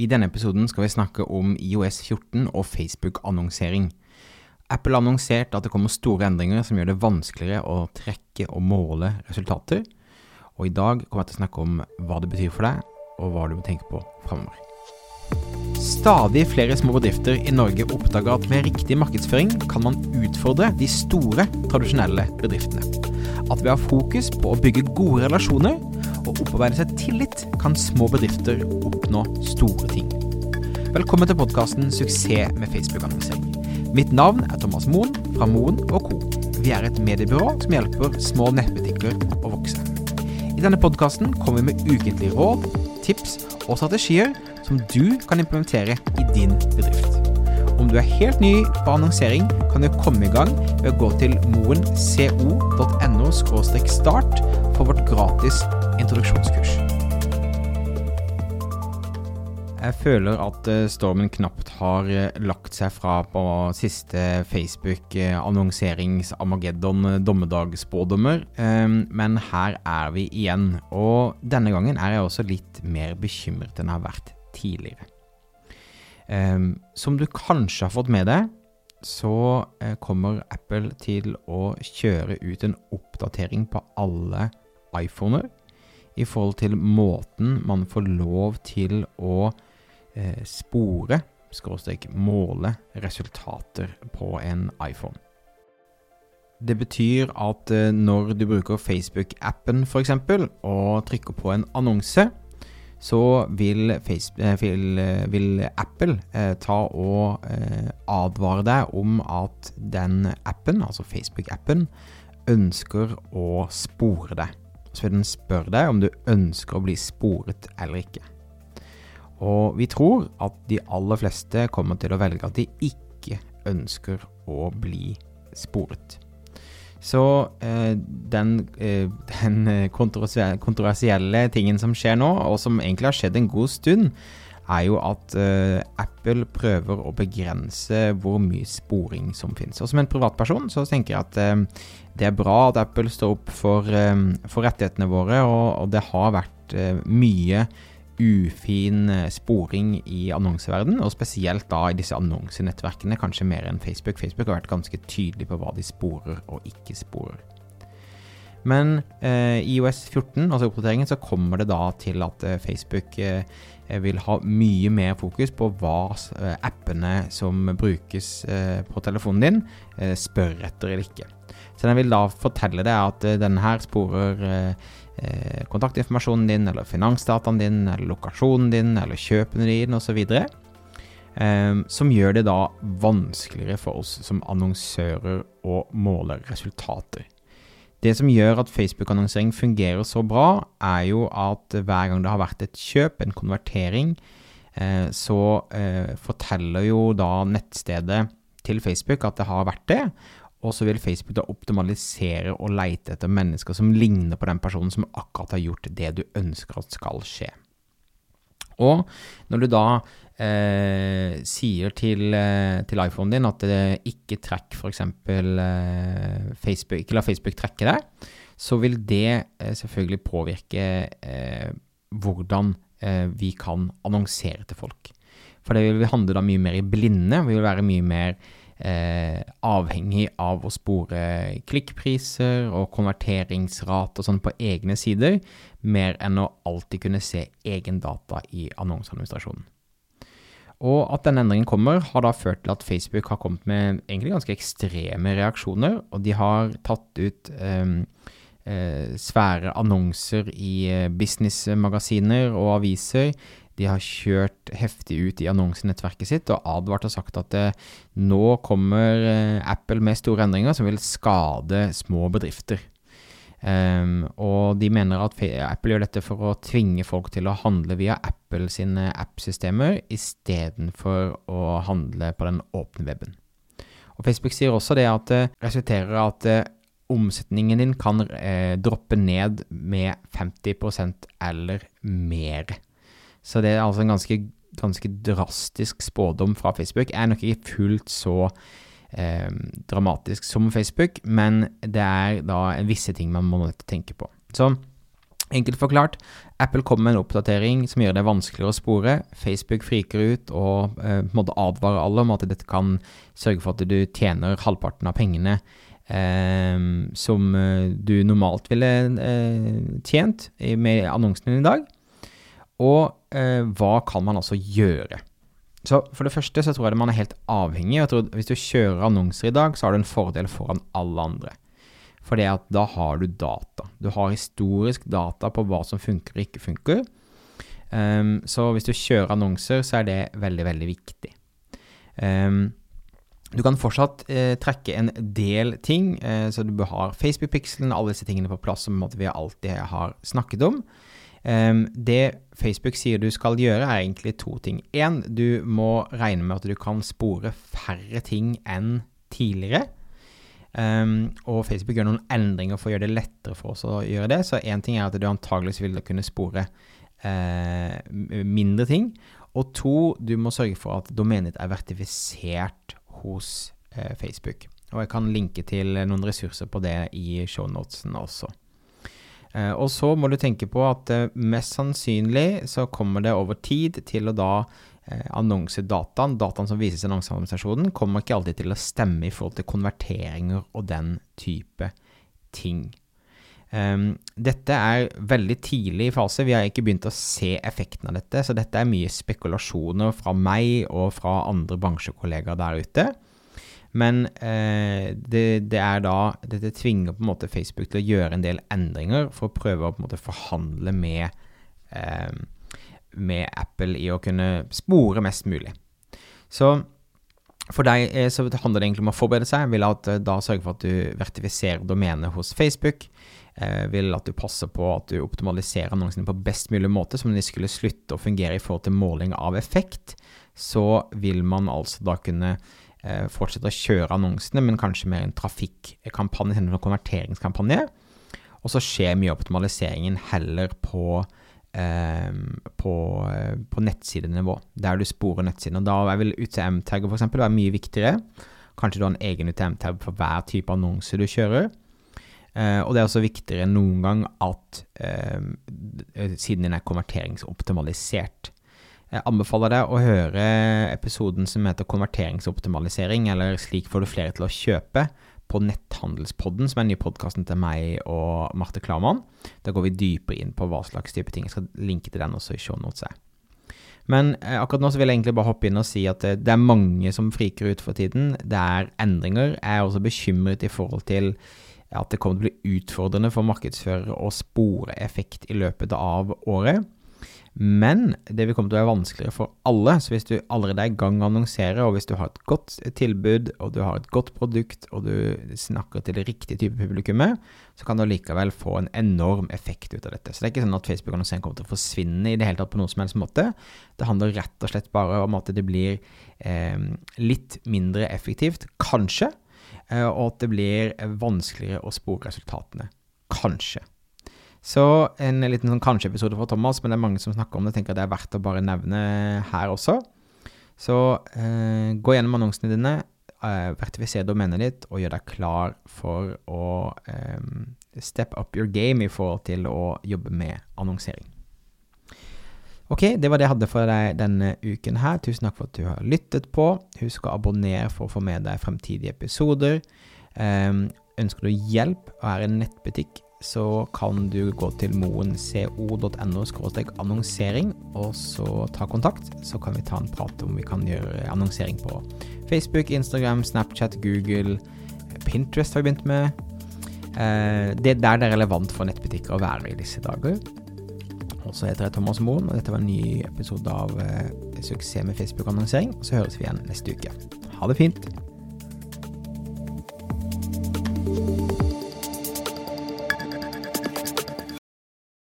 I denne episoden skal vi snakke om IOS 14 og Facebook-annonsering. Apple har annonsert at det kommer store endringer som gjør det vanskeligere å trekke og måle resultater. Og i dag kommer jeg til å snakke om hva det betyr for deg, og hva du må tenke på framover. Stadig flere små bedrifter i Norge oppdager at med riktig markedsføring kan man utfordre de store, tradisjonelle bedriftene. At ved å ha fokus på å bygge gode relasjoner og opparbeide seg tillit, kan små bedrifter oppnå store ting. Velkommen til podkasten 'Suksess med Facebook-annonsering'. Mitt navn er Thomas Moen fra Moen Co. Vi er et mediebyrå som hjelper små nettbutikker å vokse. I denne podkasten kommer vi med ukentlige råd, tips og strategier som du kan implementere i din bedrift. Om du er helt ny på annonsering, kan du komme i gang ved å gå til moenco.no start for vårt gratis introduksjonskurs. Jeg føler at eh, stormen knapt har eh, lagt seg fra på siste Facebook-annonserings-Amageddon eh, dommedagsspådommer, men her er vi igjen. Og denne gangen er jeg også litt mer bekymret enn jeg har vært tidligere. Som du kanskje har fått med deg, så kommer Apple til å kjøre ut en oppdatering på alle iPhoner i forhold til måten man får lov til å eh, spore, skråstrek måle, resultater på en iPhone. Det betyr at eh, når du bruker Facebook-appen f.eks. og trykker på en annonse, så vil, Facebook, eh, vil, eh, vil Apple ta og advare deg om at den appen, altså Facebook-appen, ønsker å spore deg så vil den spørre deg om du ønsker å bli sporet eller ikke. Og vi tror at de aller fleste kommer til å velge at de ikke ønsker å bli sporet. Så eh, den, eh, den kontroversielle tingen som skjer nå, og som egentlig har skjedd en god stund, er jo at uh, Apple prøver å begrense hvor mye sporing som finnes. Og som en privatperson så tenker jeg at uh, det er bra at Apple står opp for, um, for rettighetene våre, og, og, det har vært uh, mye ufin sporing i annonseverden, og spesielt da i disse annonsenettverkene, kanskje mer enn Facebook. Facebook har vært ganske tydelig på hva de sporer og ikke sporer. Men eh, IOS 14, altså oppdateringen, så kommer det da til at eh, Facebook eh, vil ha mye mer fokus på hva eh, appene som brukes på telefonen din, spør etter eller ikke. Så den vil da fortelle deg at denne her sporer kontaktinformasjonen din, eller finansdataen din, eller lokasjonen din, eller kjøpene dine osv. Som gjør det da vanskeligere for oss som annonsører å måle resultater. Det som gjør at Facebook-annonsering fungerer så bra, er jo at hver gang det har vært et kjøp, en konvertering, eh, så eh, forteller jo da nettstedet til Facebook at det har vært det. Og så vil Facebook da optimalisere og leite etter mennesker som ligner på den personen som akkurat har gjort det du ønsker at skal skje. Og når du da eh, sier til, eh, til iPhonen din at det ikke trekk f.eks. Eh, Facebook, ikke la Facebook trekke deg, så vil det eh, selvfølgelig påvirke eh, hvordan eh, vi kan annonsere til folk. For det vil handle da mye mer i blinde. Vi vil være mye mer eh, avhengig av å spore klikkpriser og konverteringsrate og sånn på egne sider, mer enn å alltid kunne se egen data i annonseadministrasjonen. Og at denne endringen kommer, har da ført til at Facebook har kommet med egentlig ganske ekstreme reaksjoner, og de har tatt ut eh, eh, svære annonser i eh, businessmagasiner og aviser de har kjørt heftig ut i annonsenettverket sitt og advart og sagt at eh, nå kommer eh, Apple med store endringer som vil skade små bedrifter. Um, og de mener at Apple gjør dette for å tvinge folk til å handle via Apple sine appsystemer istedenfor å handle på den åpne weben. Og Facebook sier også det at det resulterer at uh, omsetningen din kan eh, droppe ned med 50% eller mer. Så det er altså en ganske, ganske drastisk spådom fra Facebook. Er nok ikke fullt så eh, dramatisk som Facebook, men det er da visse ting man må tenke på. Så Enkelt forklart, Apple kommer med en oppdatering som gjør det vanskeligere å spore. Facebook friker ut og eh, måtte advare alle om at dette kan sørge for at du tjener halvparten av pengene eh, som eh, du normalt ville eh, tjent med annonsene i dag. Og eh, hva kan man altså gjøre? Så For det første så tror jeg man er helt avhengig. Jeg tror Hvis du kjører annonser i dag, så har du en fordel foran alle andre. For det at da har du data. Du har historisk data på hva som funker og ikke funker. Um, så hvis du kjører annonser, så er det veldig, veldig viktig. Um, du kan fortsatt eh, trekke en del ting, eh, så du bør ha Facebook-pixelen, alle disse tingene på plass som vi alltid har snakket om. Um, det Facebook sier du skal gjøre, er egentlig to ting. Én, du må regne med at du kan spore færre ting enn tidligere. Um, og Facebook gjør noen endringer for å gjøre det lettere for oss å gjøre det. Så én ting er at du antageligvis vil kunne spore uh, mindre ting. Og to, du må sørge for at domenet er vertifisert hos uh, Facebook. Og jeg kan linke til noen ressurser på det i shownotesen også. Eh, og så må du tenke på at eh, mest sannsynlig så kommer det over tid til å da eh, annonsedataen, dataen som vises i annonseadministrasjonen, kommer ikke alltid til å stemme i forhold til konverteringer og den type ting. Um, dette er veldig tidlig i fase, vi har ikke begynt å se effekten av dette, så dette er mye spekulasjoner fra meg og fra andre bransjekollegaer der ute. Men eh, det, det, er da Dette tvinger på en måte Facebook til å gjøre en del endringer for å prøve å på en måte forhandle med, eh, med Apple i å kunne spore mest mulig. Så for deg eh, så handler det egentlig om å forberede seg. Vil at eh, da sørge for at du vertifiserer domenet hos Facebook. Eh, vil at du passer på at du optimaliserer annonsene på best mulig måte. som om de skulle slutte å fungere i forhold til måling av effekt, så vil man altså da kunne fortsette å kjøre annonsene, men kanskje mer en trafikkampanje enn en konverteringskampanje. Og så skjer mye optimaliseringen heller på, eh, på, eh, på nettsidenivå, der du sporer nettsiden. Og da vil UTM-tagger f.eks. være mye viktigere. Kanskje du har en egen UTM-tag for hver type annonse du kjører. Eh, og det er også viktigere enn noen gang at eh, siden din er konverteringsoptimalisert. Jeg anbefaler deg å høre episoden som heter 'Konverteringsoptimalisering', eller 'Slik får du flere til å kjøpe', på Netthandelspodden, som er den nye podkasten til meg og Marte Klarmann. Da går vi dypere inn på hva slags type ting. Jeg skal linke til den også i shownotes. Men eh, akkurat nå så vil jeg egentlig bare hoppe inn og si at det, det, er mange som friker ut for tiden. Det er endringer. Jeg er også bekymret i forhold til at det kommer til å bli utfordrende for markedsførere å spore effekt i løpet av året. Men det vil komme til å være vanskeligere for alle. Så hvis du allerede er i gang med å annonsere, og hvis du har et godt tilbud, og du har et godt produkt, og du snakker til det riktige type publikummet, så kan du likevel få en enorm effekt ut av dette. Så det er ikke sånn at Facebook-annonsering kommer til å forsvinne i det hele tatt på noen som helst måte. Det handler rett og slett bare om at det blir eh, litt mindre effektivt, kanskje, eh, og at det blir vanskeligere å spore resultatene. Kanskje. Så en liten sånn kanskje-episode fra Thomas, men det er mange som snakker om det. tenker at det er verdt å bare nevne her også. Så eh, gå gjennom annonsene dine, eh, vertifiser domenet ditt, og gjør deg klar for å eh, step up your game i forhold til å jobbe med annonsering. Ok, det var det jeg hadde for deg denne uken her. Tusen takk for at du har lyttet på. Husk å abonnere for å få med deg fremtidige episoder. Eh, ønsker du hjelp og er en nettbutikk, så kan du gå til moenco.no annonsering, og så ta kontakt. Så kan vi ta en prat om vi kan gjøre annonsering på Facebook, Instagram, Snapchat, Google, Pinterest har vi begynt med. Eh, det er der det er relevant for nettbutikker å være i disse dager. Og så heter jeg Thomas Moen, og dette var en ny episode av eh, Suksess med Facebook-annonsering. Så høres vi igjen neste uke. Ha det fint.